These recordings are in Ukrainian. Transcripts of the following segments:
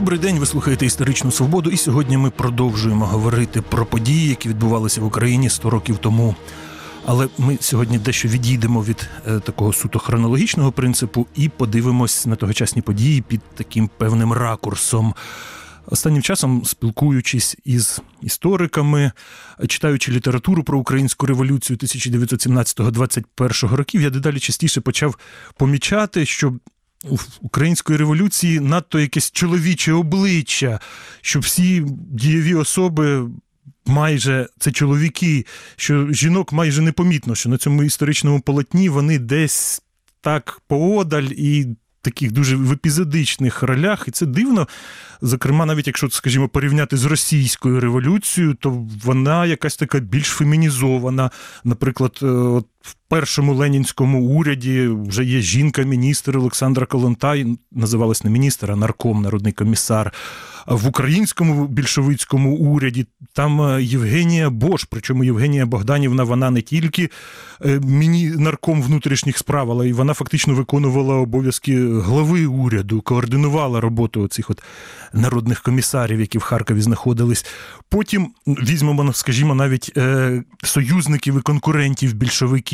Добрий день, ви слухаєте історичну свободу, і сьогодні ми продовжуємо говорити про події, які відбувалися в Україні 100 років тому. Але ми сьогодні дещо відійдемо від е, такого суто хронологічного принципу і подивимось на тогочасні події під таким певним ракурсом. Останнім часом, спілкуючись із істориками, читаючи літературу про українську революцію 1917-21 років, я дедалі частіше почав помічати, що української революції надто якесь чоловіче обличчя, що всі дієві особи. Майже це чоловіки, що жінок майже непомітно, що на цьому історичному полотні вони десь так поодаль і таких дуже в епізодичних ролях, і це дивно. Зокрема, навіть якщо, скажімо, порівняти з російською революцією, то вона якась така більш фемінізована. Наприклад, е, от в першому ленінському уряді вже є жінка-міністр Олександра Колонтай, називалась не міністр, а нарком, народний комісар. В українському більшовицькому уряді там е, Євгенія Бош, причому Євгенія Богданівна, вона не тільки е, міні нарком внутрішніх справ, але й вона фактично виконувала обов'язки глави уряду, координувала роботу цих от народних комісарів, які в Харкові знаходились. Потім візьмемо, скажімо, навіть е, союзників і конкурентів більшовиків,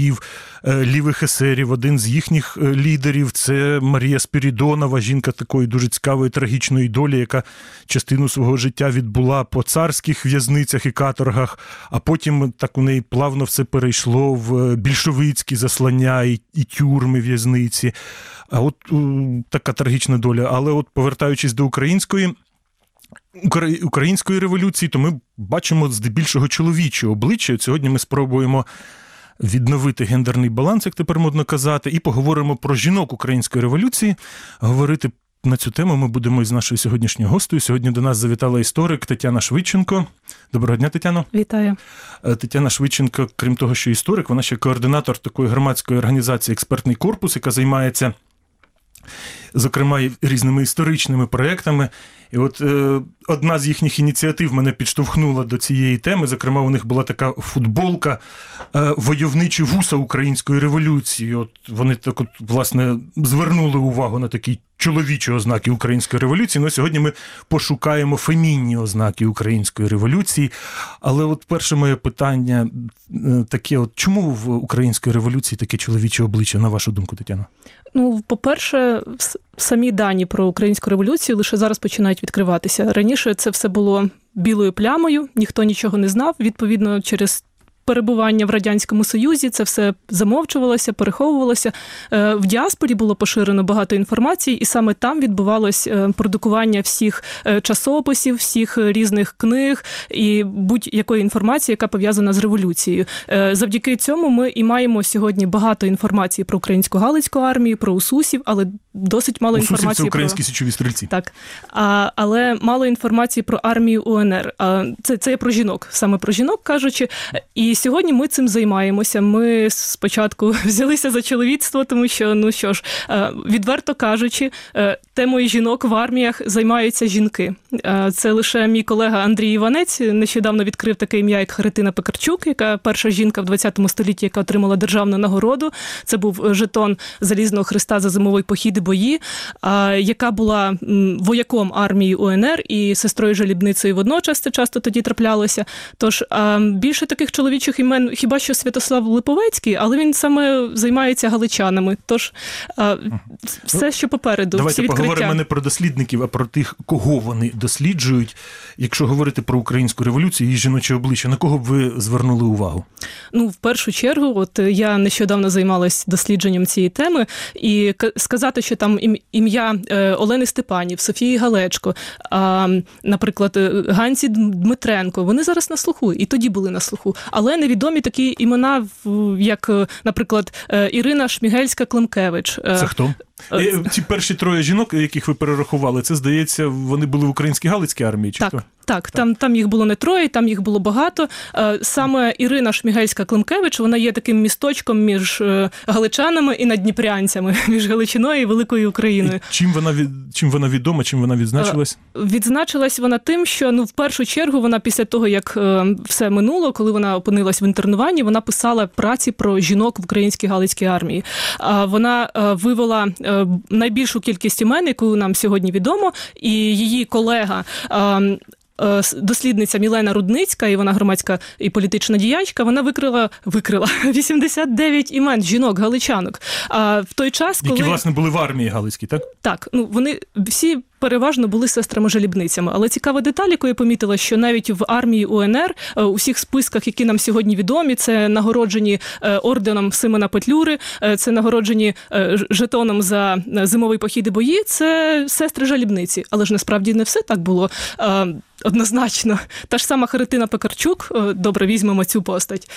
лівих есерів. Один з їхніх лідерів це Марія Спірідонова, жінка такої дуже цікавої трагічної долі, яка частину свого життя відбула по царських в'язницях і каторгах, а потім так у неї плавно все перейшло в більшовицькі заслання і, і тюрми в'язниці. А от така трагічна доля. Але от повертаючись до української. Української революції, то ми бачимо здебільшого чоловіче обличчя. Сьогодні ми спробуємо відновити гендерний баланс, як тепер модно казати, і поговоримо про жінок української революції, говорити на цю тему ми будемо із нашою сьогоднішньою гостею. Сьогодні до нас завітала історик Тетяна Швидченко. Доброго дня, Тетяно. Вітаю. Е, Тетяна Швидченко, крім того, що історик, вона ще координатор такої громадської організації Експертний корпус, яка займається, зокрема, різними історичними проектами. І от е, одна з їхніх ініціатив мене підштовхнула до цієї теми. Зокрема, у них була така футболка е, войовничі вуса української революції. От вони так, от, власне, звернули увагу на такі чоловічі ознаки української революції. Ну, сьогодні ми пошукаємо фемінні ознаки української революції. Але от перше моє питання е, таке: от чому в української революції таке чоловіче обличчя, на вашу думку, Тетяна? Ну, по-перше, самі дані про українську революцію лише зараз починають відкриватися. Раніше це все було білою плямою, ніхто нічого не знав. Відповідно, через перебування в радянському союзі це все замовчувалося, переховувалося. Е, в діаспорі було поширено багато інформації, і саме там відбувалось е, продукування всіх е, часописів, всіх різних книг і будь-якої інформації, яка пов'язана з революцією. Завдяки цьому ми і маємо сьогодні багато інформації про українську галицьку армію, про усусів, але досить мало Усусів інформації це українські про... січові стрільці. Так а, але мало інформації про армію УНР. А це це про жінок, саме про жінок кажучи. І сьогодні ми цим займаємося. Ми спочатку взялися за чоловіцтво, тому що ну що ж, е, відверто кажучи, е, темою жінок в арміях займаються жінки. Е, це лише мій колега Андрій Іванець нещодавно відкрив таке ім'я, як Харитина Пекарчук, яка перша жінка в 20 столітті, яка отримала державну нагороду. Це був жетон залізного христа за зимовий похід і бої, яка була вояком армії УНР і сестрою жалібницею водночас це часто тоді траплялося. Тож більше таких чоловічих інших імен хіба що Святослав Липовецький, але він саме займається галичанами. Тож все, що попереду. Давайте всі поговоримо не про дослідників, а про тих, кого вони досліджують. Якщо говорити про українську революцію і жіноче обличчя, на кого б ви звернули увагу? Ну, в першу чергу, от я нещодавно займалась дослідженням цієї теми, і сказати, що там ім'я е, Олени Степанів, Софії Галечко, наприклад, е, Ганці Дмитренко, вони зараз на слуху, і тоді були на слуху. Але невідомі такі імена, як, е, наприклад, е, Ірина Шмігельська Климкевич. Е, це хто? Ці перші троє жінок, яких ви перерахували, це здається, вони були в українській Галицькій армії? чи Так, хто? Так, там там їх було не троє, там їх було багато. Е, саме Ірина Шмігельська Климкевич, вона є таким місточком між е, галичанами і надніпрянцями, між Галичиною і Великою Україною. І чим вона від чим вона відома, чим вона відзначилась? Відзначилась вона тим, що ну в першу чергу вона після того, як е, все минуло, коли вона опинилась в інтернуванні, вона писала праці про жінок в українській галицькій армії. Вона вивела найбільшу кількість імен, яку нам сьогодні відомо, і її колега Е, дослідниця Мілена Рудницька, і вона громадська і політична діячка. Вона викрила викрила 89 імен жінок, галичанок. А в той час, коли які власне були в армії Галицькій, так так, ну вони всі переважно були сестрами-жалібницями. Але цікава деталь, яку я помітила, що навіть в армії УНР е, у всіх списках, які нам сьогодні відомі, це нагороджені е, орденом Симона Петлюри, е, це нагороджені жетоном за зимовий похід і бої. Це сестри жалібниці. Але ж насправді не все так було. Однозначно, та ж сама Харитина Пекарчук, добре візьмемо цю постать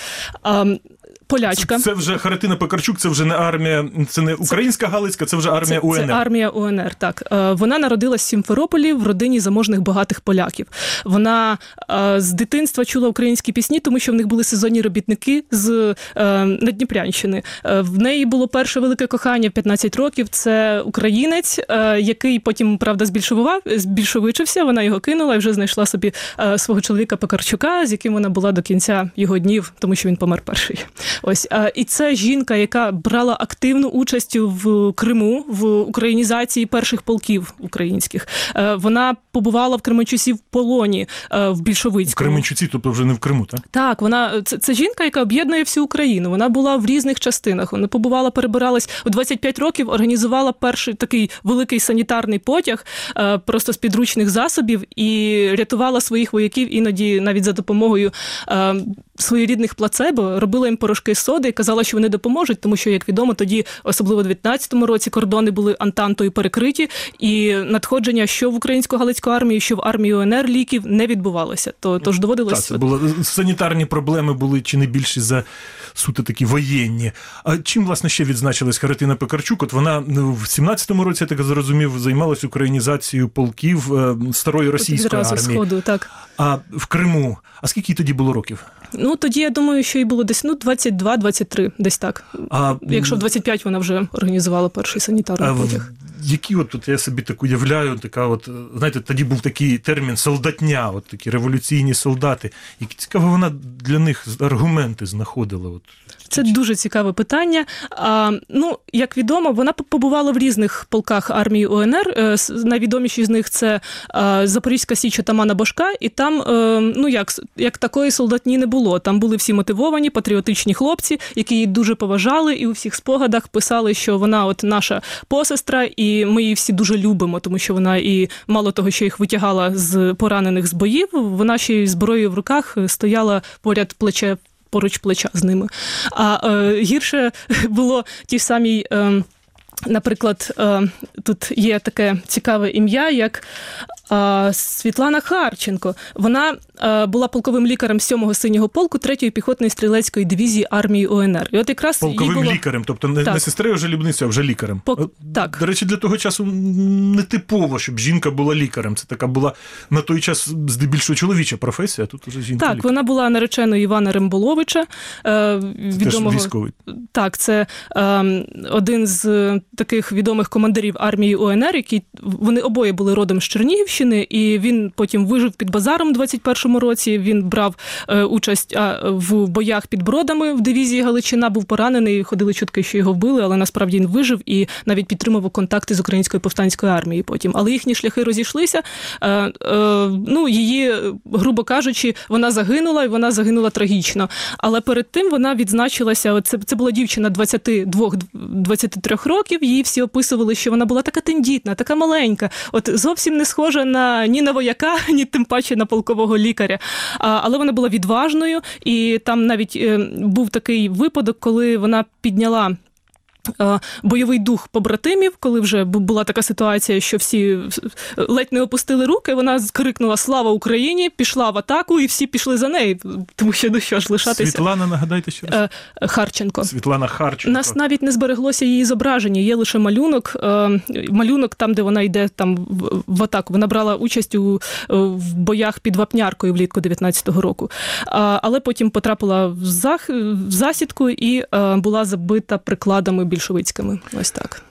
полячка. Це, це вже Харитина Пекарчук, це вже не армія, це не українська Галицька, це вже армія це, УНР. Це армія УНР. Так е, вона народилась в Сімферополі в родині заможних багатих поляків. Вона е, з дитинства чула українські пісні, тому що в них були сезонні робітники з е, Надніпрянщини. В неї було перше велике кохання в 15 років. Це українець, який потім правда збільшував, збільшовичився. Вона його кинула і вже знайшла собі свого чоловіка Пекарчука, з яким вона була до кінця його днів, тому що він помер перший. Ось і це жінка, яка брала активну участь в Криму в українізації перших полків українських. Е, вона побувала в Кременчусі в полоні е, в більшовицькому. В Кременчуці, тобто вже не в Криму, так? Так, вона це, це жінка, яка об'єднує всю Україну. Вона була в різних частинах. Вона побувала, перебиралась у 25 років. Організувала перший такий великий санітарний потяг, е, просто з підручних засобів, і рятувала своїх вояків іноді навіть за допомогою своєрідних плацебо, робила їм порошки соди і казала, що вони допоможуть, тому що, як відомо, тоді, особливо в 19-му році, кордони були антантою перекриті, і надходження, що в українську галицьку армію, що в армію УНР ліків не відбувалося. То тож доводилось Так, це було санітарні проблеми були чи не більші за суто такі воєнні. А чим власне ще відзначилась Харитина Пекарчук? От вона ну, в 17-му році я так зрозумів, займалась українізацією полків е, старої російської армії. Сходу, так. А в Криму. А скільки тоді було років? Ну тоді я думаю, що і було десь ну 22-23, десь так. А якщо в 25 вона вже організувала перший санітарний потяг. Які от тут я собі так уявляю, така от знаєте, тоді був такий термін солдатня, от такі революційні солдати. Які цікаво, вона для них аргументи знаходила. От це дуже цікаве питання. А, Ну, як відомо, вона побувала в різних полках армії УНР. Е, найвідоміші з них це Запорізька Січ Тамана Бошка, і там е, ну як як такої солдатні не було. Там були всі мотивовані, патріотичні хлопці, які її дуже поважали, і у всіх спогадах писали, що вона от наша посестра, і ми її всі дуже любимо, тому що вона і мало того, що їх витягала з поранених з боїв, вона ще й зброєю в руках стояла поряд плече поруч плеча з ними. А е, гірше було ті самі. Е, Наприклад, е, тут є таке цікаве ім'я, як Світлана Харченко. Вона була полковим лікарем 7-го синього полку 3-ї піхотної стрілецької дивізії армії УНР. І от якраз полковим було... лікарем, тобто не, не сестрою жалібницею, а вже лікарем. По... Так. До речі, для того часу не типово, щоб жінка була лікарем. Це така була на той час здебільшого чоловіча професія. Тут уже жінка. Так, лікар. вона була нареченою Івана Ремболовича. Е, відомого... Теж військовий. Так, це е, один з таких відомих командирів армії УНР, які вони обоє були родом з Чернігівщини, і він потім вижив під базаром у 21-му році. Він брав е, участь в боях під бродами в дивізії Галичина, був поранений. Ходили чутки, що його вбили, але насправді він вижив і навіть підтримував контакти з українською повстанською армією. Потім, але їхні шляхи розійшлися. Е, е, ну її, грубо кажучи, вона загинула, і вона загинула трагічно. Але перед тим вона відзначилася. Це це була дівчина 22-23 років. Її всі описували, що вона була така тендітна, така маленька. От зовсім не схожа на ні на вояка, ні тим паче на полкового лікаря. А, Але вона була відважною, і там навіть е, був такий випадок, коли вона підняла. Е, бойовий дух побратимів, коли вже була така ситуація, що всі е, ледь не опустили руки. Вона скрикнула Слава Україні! пішла в атаку, і всі пішли за нею. Тому що ну що ж лишатися Світлана, нагадайте ще раз. Е, Харченко. Світлана Харченко. нас навіть не збереглося її зображення. Є лише малюнок. Малюнок там, де вона йде там в- атаку. Вона брала участь у в боях під Вапняркою влітку 19-го року. Але потім потрапила в засідку і була забита прикладами більшовицькими. Ось так.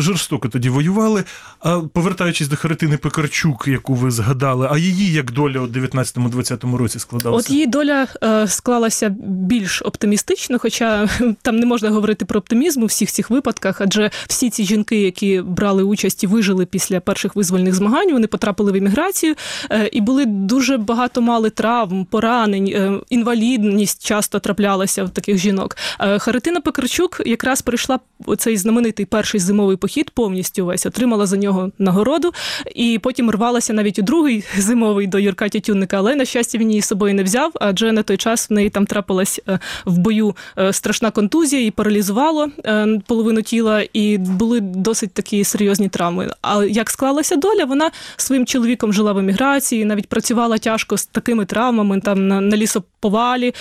Жорстоко тоді воювали. А повертаючись до Харитини Пекарчук, яку ви згадали, а її як доля у 19-20 році складалася? От її доля е, склалася більш оптимістично, хоча там не можна говорити про оптимізм у всіх цих випадках, адже всі ці жінки, які брали участь і вижили після перших визвольних змагань, вони потрапили в еміграцію е, і були дуже багато мали травм, поранень, е, інвалідність часто траплялася в таких жінок. Харитина Пекарчук якраз прийшла цей знаменитий перший зимовий похід повністю весь, отримала за нього нагороду, і потім рвалася навіть у другий зимовий до Юрка Тютюнника, але на щастя він її з собою не взяв, адже на той час в неї там трапилась е, в бою е, страшна контузія і паралізувало е, половину тіла, і були досить такі серйозні травми. А як склалася доля, вона своїм чоловіком жила в еміграції, навіть працювала тяжко з такими травмами там на, на лісоповалі,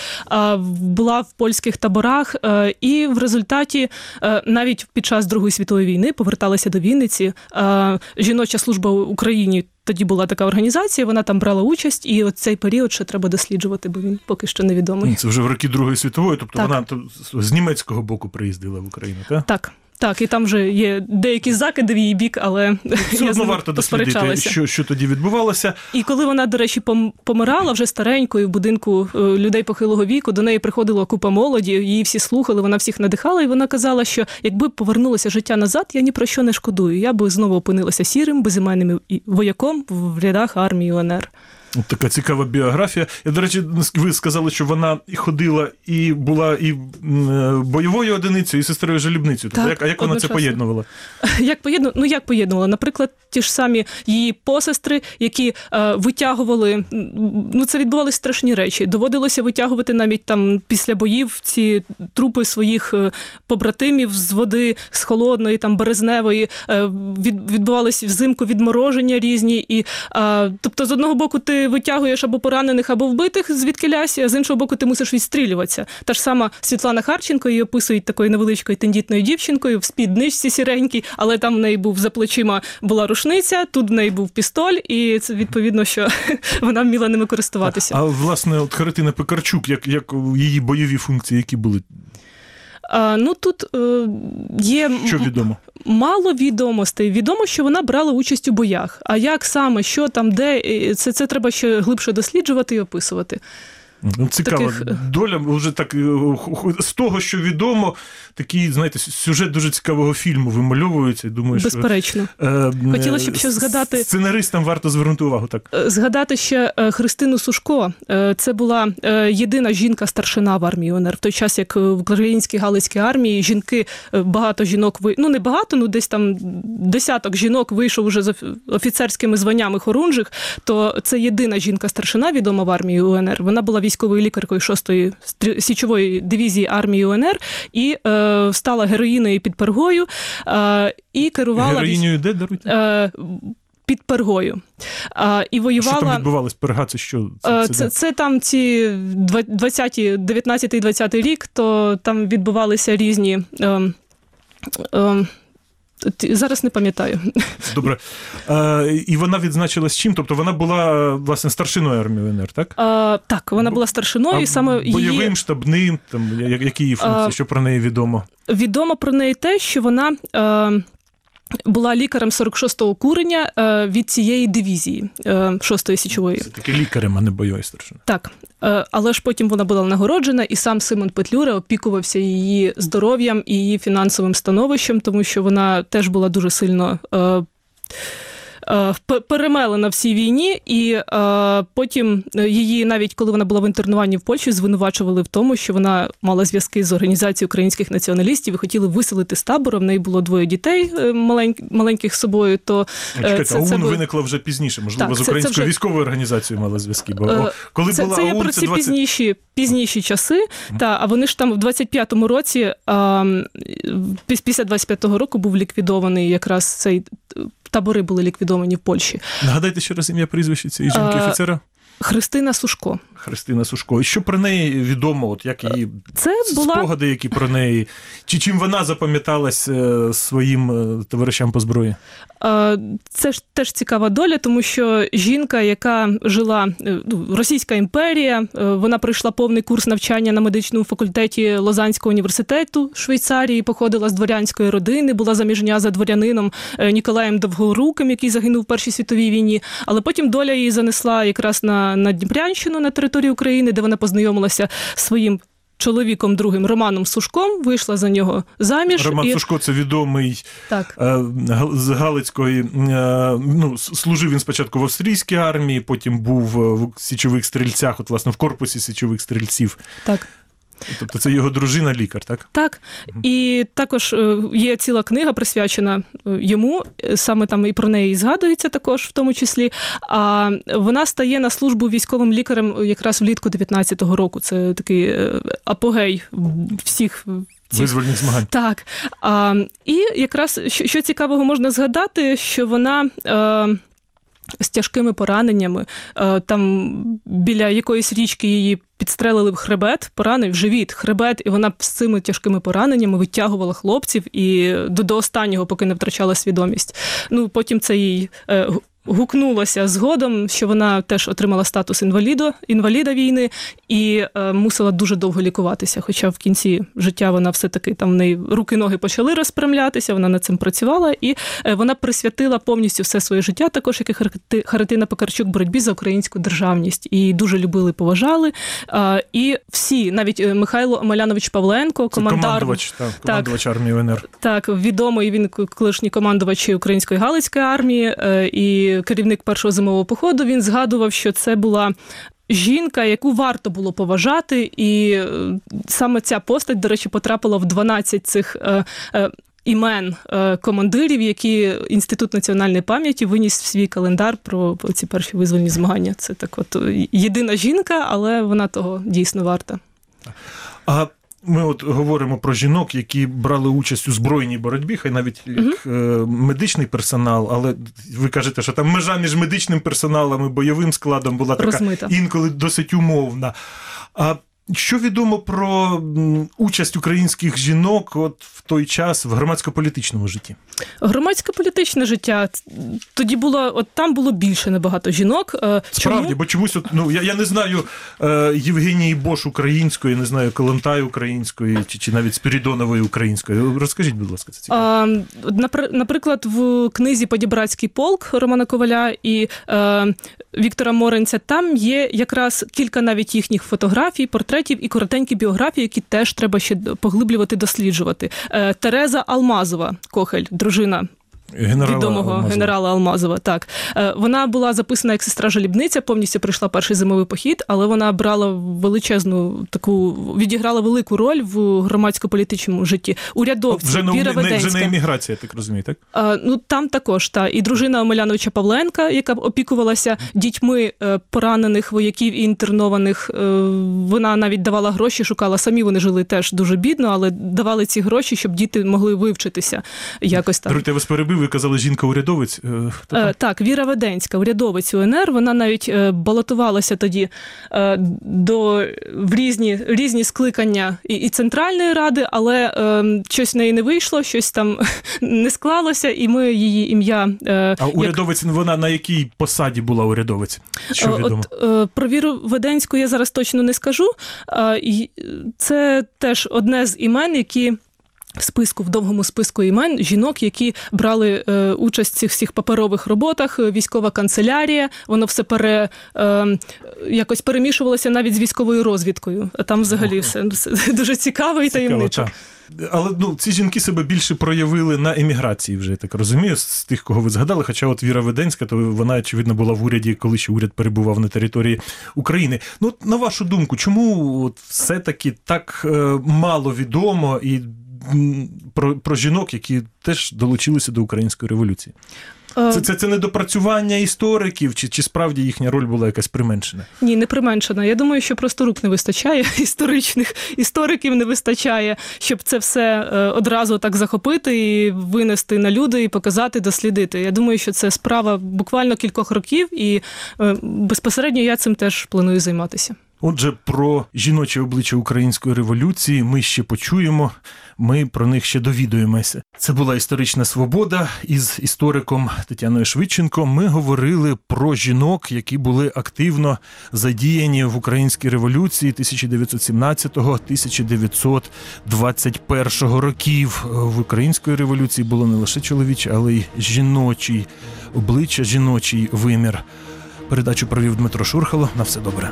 була в польських таборах, і в результаті навіть під час Другої світової війни поверталася до Вінниці. Жіноча служба в Україні. Тоді була така організація, вона там брала участь, і от цей період ще треба досліджувати, бо він поки що невідомий. Це вже в роки Другої світової, тобто Так. вона з німецького боку приїздила в Україну, так? Так, так, і там вже є деякі закиди в її бік, але Все я варто дослідити, що, що тоді відбувалося. І коли вона, до речі, пом- помирала вже старенькою в будинку е, людей похилого віку, до неї приходила купа молоді, її всі слухали, вона всіх надихала, і вона казала, що якби повернулося життя назад, я ні про що не шкодую. Я би знову опинилася сірим, безіменним вояком в рядах армії УНР. Така цікава біографія. Я, до речі, ви сказали, що вона і ходила, і була і е, бойовою одиницею, і сестрою жалібницею. Тобто, Так, як, а як вона це поєднувала? Як поєдну... ну як поєднувала? Наприклад, ті ж самі її посестри, які е, витягували. Ну це відбувалися страшні речі. Доводилося витягувати навіть там після боїв ці трупи своїх е, побратимів з води, з холодної, там березневої. Е, від, відбувалися взимку відмороження різні. І е, тобто, з одного боку, ти витягуєш або поранених, або вбитих звідки лясі, а з іншого боку, ти мусиш відстрілюватися. Та ж сама Світлана Харченко її описують такою невеличкою тендітною дівчинкою в спідничці сіренькій, але там в неї був за плечима була рушниця, тут в неї був пістоль, і це відповідно, що вона вміла ними користуватися. А власне, от Харитина Пекарчук, як, як її бойові функції, які були? Ну тут е, є Що відомо? мало відомостей. Відомо, що вона брала участь у боях. А як саме, що там, де е, це, це треба ще глибше досліджувати і описувати. Ну, Цікава Таких- доля. Вже так е, ху- з того, що відомо, такий, знаєте, сюжет дуже цікавого фільму вимальовується. і Думаю, що Безперечно. е, Хотілося б ще е, згадати- Сценаристам варто звернути увагу. Так. Е, Згадати ще е, Христину Сушко. Е, Це була е, єдина жінка-старшина в армії УНР. В той час, як е, в українській галицькій армії жінки, е, багато жінок ви ну не багато, ну десь там десяток жінок вийшов уже з офіцерськими званнями хорунжих. То це єдина жінка-старшина відома в армії УНР. Вона була військовою лікаркою 6-ї січової дивізії армії УНР і е, стала героїною під пергою е, і керувала Героїню де даруйте? е, під пергою. А, і Що там відбувалось? Перга, це що? Е, Це, це там ці 20, 19 20 рік, то там відбувалися різні. Е, е, зараз не пам'ятаю. Добре. Е, і вона відзначилась чим? Тобто вона була власне старшиною армії УНР, так? Е, так, вона була старшиною, і саме бойовим, її штабним, там які її функції, А, що про неї відомо? відомо про неї те, що вона. Е, була лікарем 46-го курення е, від цієї дивізії е, 6-ї січової. Це таки лікарем, а не бойовий старшина. Так, Е, але ж потім вона була нагороджена, і сам Симон Петлюра опікувався її здоров'ям і її фінансовим становищем, тому що вона теж була дуже сильно. Е, е, п- перемелена в цій війні, і е, потім її, навіть коли вона була в інтернуванні в Польщі, звинувачували в тому, що вона мала зв'язки з організацією українських націоналістів і хотіли виселити з табору. В неї було двоє дітей е, маленьких, з собою. То Чекайте, це- а це ОУН було- виникла вже пізніше, можливо, Так, з це- це українською вже- військовою організацією мала зв'язки. Бо Е, коли це, була це я ОУН, про ці 20... пізніші, пізніші часи. Та, а вони ж там в 25-му році, а, після 25-го року був ліквідований якраз цей е, табори були ліквідовані в Польщі. Нагадайте ще раз ім'я прізвище цієї жінки Е, офіцера Христина Сушко. Христина Сушко. І що про неї відомо? От як її Це була спогади, які про неї, чи чим вона запам'яталась е, своїм е, товаришам по зброї? Е, Це ж теж цікава доля, тому що жінка, яка жила ну, Російська імперія, вона пройшла повний курс навчання на медичному факультеті Лозанського університету Швейцарії, походила з дворянської родини, була заміжня за дворянином Ніколаєм Довгоруким, який загинув в Першій світовій війні. Але потім доля її занесла якраз на, на Дніпрянщину на території України, де вона познайомилася своїм. Чоловіком другим Романом Сушком вийшла за нього заміж. Роман і... Сушко це відомий Так. е, з Галицької. е, Ну, служив він спочатку в австрійській армії, потім був е, в січових стрільцях, от власне в корпусі січових стрільців. Так. Тобто це його дружина, лікар, так? Так, і також е, є ціла книга присвячена е, йому, саме там і про неї згадується також, в тому числі. А вона стає на службу військовим лікарем якраз влітку 19-го року. Це такий е, апогей всіх Визвольних змагань. так. А, і якраз що, що цікавого можна згадати, що вона. Е, з тяжкими пораненнями. Там біля якоїсь річки її підстрелили в хребет, поранив живіт, хребет, і вона з цими тяжкими пораненнями витягувала хлопців і до, до останнього, поки не втрачала свідомість. Ну потім це їй е, гукнулося згодом, що вона теж отримала статус інваліду, інваліда війни і е, мусила дуже довго лікуватися. Хоча в кінці життя вона все таки там в неї руки ноги почали розпрямлятися, вона над цим працювала, і е, вона присвятила повністю все своє життя, також як і Харити- Харитина Покарчук, боротьбі за українську державність. І дуже любили, поважали. Е, і всі, навіть е, Михайло Омелянович Павленко, командар командувач, так, командувач армії УНР. так, відомий він колишній командувач Української Галицької армії е, керівник першого зимового походу. Він згадував, що це була. Жінка, яку варто було поважати, і е, саме ця постать, до речі, потрапила в 12 цих е, е, імен е, командирів, які інститут національної пам'яті виніс в свій календар про, ці перші визвольні змагання. Це так, от е, єдина жінка, але вона того дійсно варта. Ми от говоримо про жінок, які брали участь у збройній боротьбі, хай навіть як е, медичний персонал, але ви кажете, що там межа між медичним персоналом і бойовим складом була така Розмита. інколи досить умовна. А що відомо про участь українських жінок от в той час в громадсько-політичному житті? Громадське політичне життя тоді було, от там було більше набагато жінок. Е, Справді, Чому? бо чомусь от, ну я, я не знаю е, Євгенії Бош української, не знаю Калантай української чи, чи навіть Спірідонової української. Розкажіть, будь ласка, це цікаво. А, наприклад, в книзі Подібратський полк Романа Коваля і е, Віктора Моренця там є якраз кілька навіть їхніх фотографій, портретів і коротенькі біографії, які теж треба ще поглиблювати, досліджувати. Е, Тереза Алмазова, Кохель, дружина Генерала відомого Алмазова. генерала Алмазова. Так Е, вона була записана як сестра жалібниця, повністю пройшла перший зимовий похід, але вона брала величезну таку, відіграла велику роль в громадсько-політичному житті. Урядовці Вже не, Віра не, вже не еміграція, так розумію, так? А, ну там також та і дружина Омеляновича Павленка, яка опікувалася дітьми е, поранених вояків і інтернованих. Е, Вона навіть давала гроші, шукала самі. Вони жили теж дуже бідно, але давали ці гроші, щоб діти могли вивчитися якось там. Даруйте, я вас перебив, ви казали жінка-урядовець. Е? Е, Так, Віра Веденська, урядовець УНР. Вона навіть е, балотувалася тоді е, до в різні різні скликання і, і Центральної ради, але е, щось в неї не вийшло, щось там не склалося, і ми її ім'я е, А як- урядовець, вона на якій посаді була урядовець? Що Е, відомо? От е, про Віру Веденську я зараз точно не скажу. Е, Це теж одне з імен, які. В списку в довгому списку імен жінок, які брали е, участь в цих всіх паперових роботах, е, військова канцелярія, воно все пере е, якось перемішувалося навіть з військовою розвідкою. А там взагалі все, все дуже цікаво і таємничо. Цікаво, Але ну, ці жінки себе більше проявили на еміграції, вже я так розумію, з тих, кого ви згадали. Хоча от Віра Веденська, то вона, очевидно, була в уряді, коли ще уряд перебував на території України. Ну, на вашу думку, чому от все-таки так е, мало відомо і про, про жінок, які теж долучилися до української революції? Е, Це, це, це недопрацювання істориків, чи, чи справді їхня роль була якась применшена? Ні, не применшено. Я думаю, що просто рук не вистачає історичних істориків не вистачає, щоб це все е, одразу так захопити і винести на люди і показати, дослідити. Я думаю, що це справа буквально кількох років, і е, безпосередньо я цим теж планую займатися. Отже, про жіноче обличчя української революції ми ще почуємо. Ми про них ще довідуємося. Це була історична свобода із істориком Тетяною Швидченко. Ми говорили про жінок, які були активно задіяні в українській революції 1917-1921 років. В української революції було не лише чоловіче, але й жіночий обличчя, жіночий вимір. Передачу провів Дмитро Шурхало. На все добре.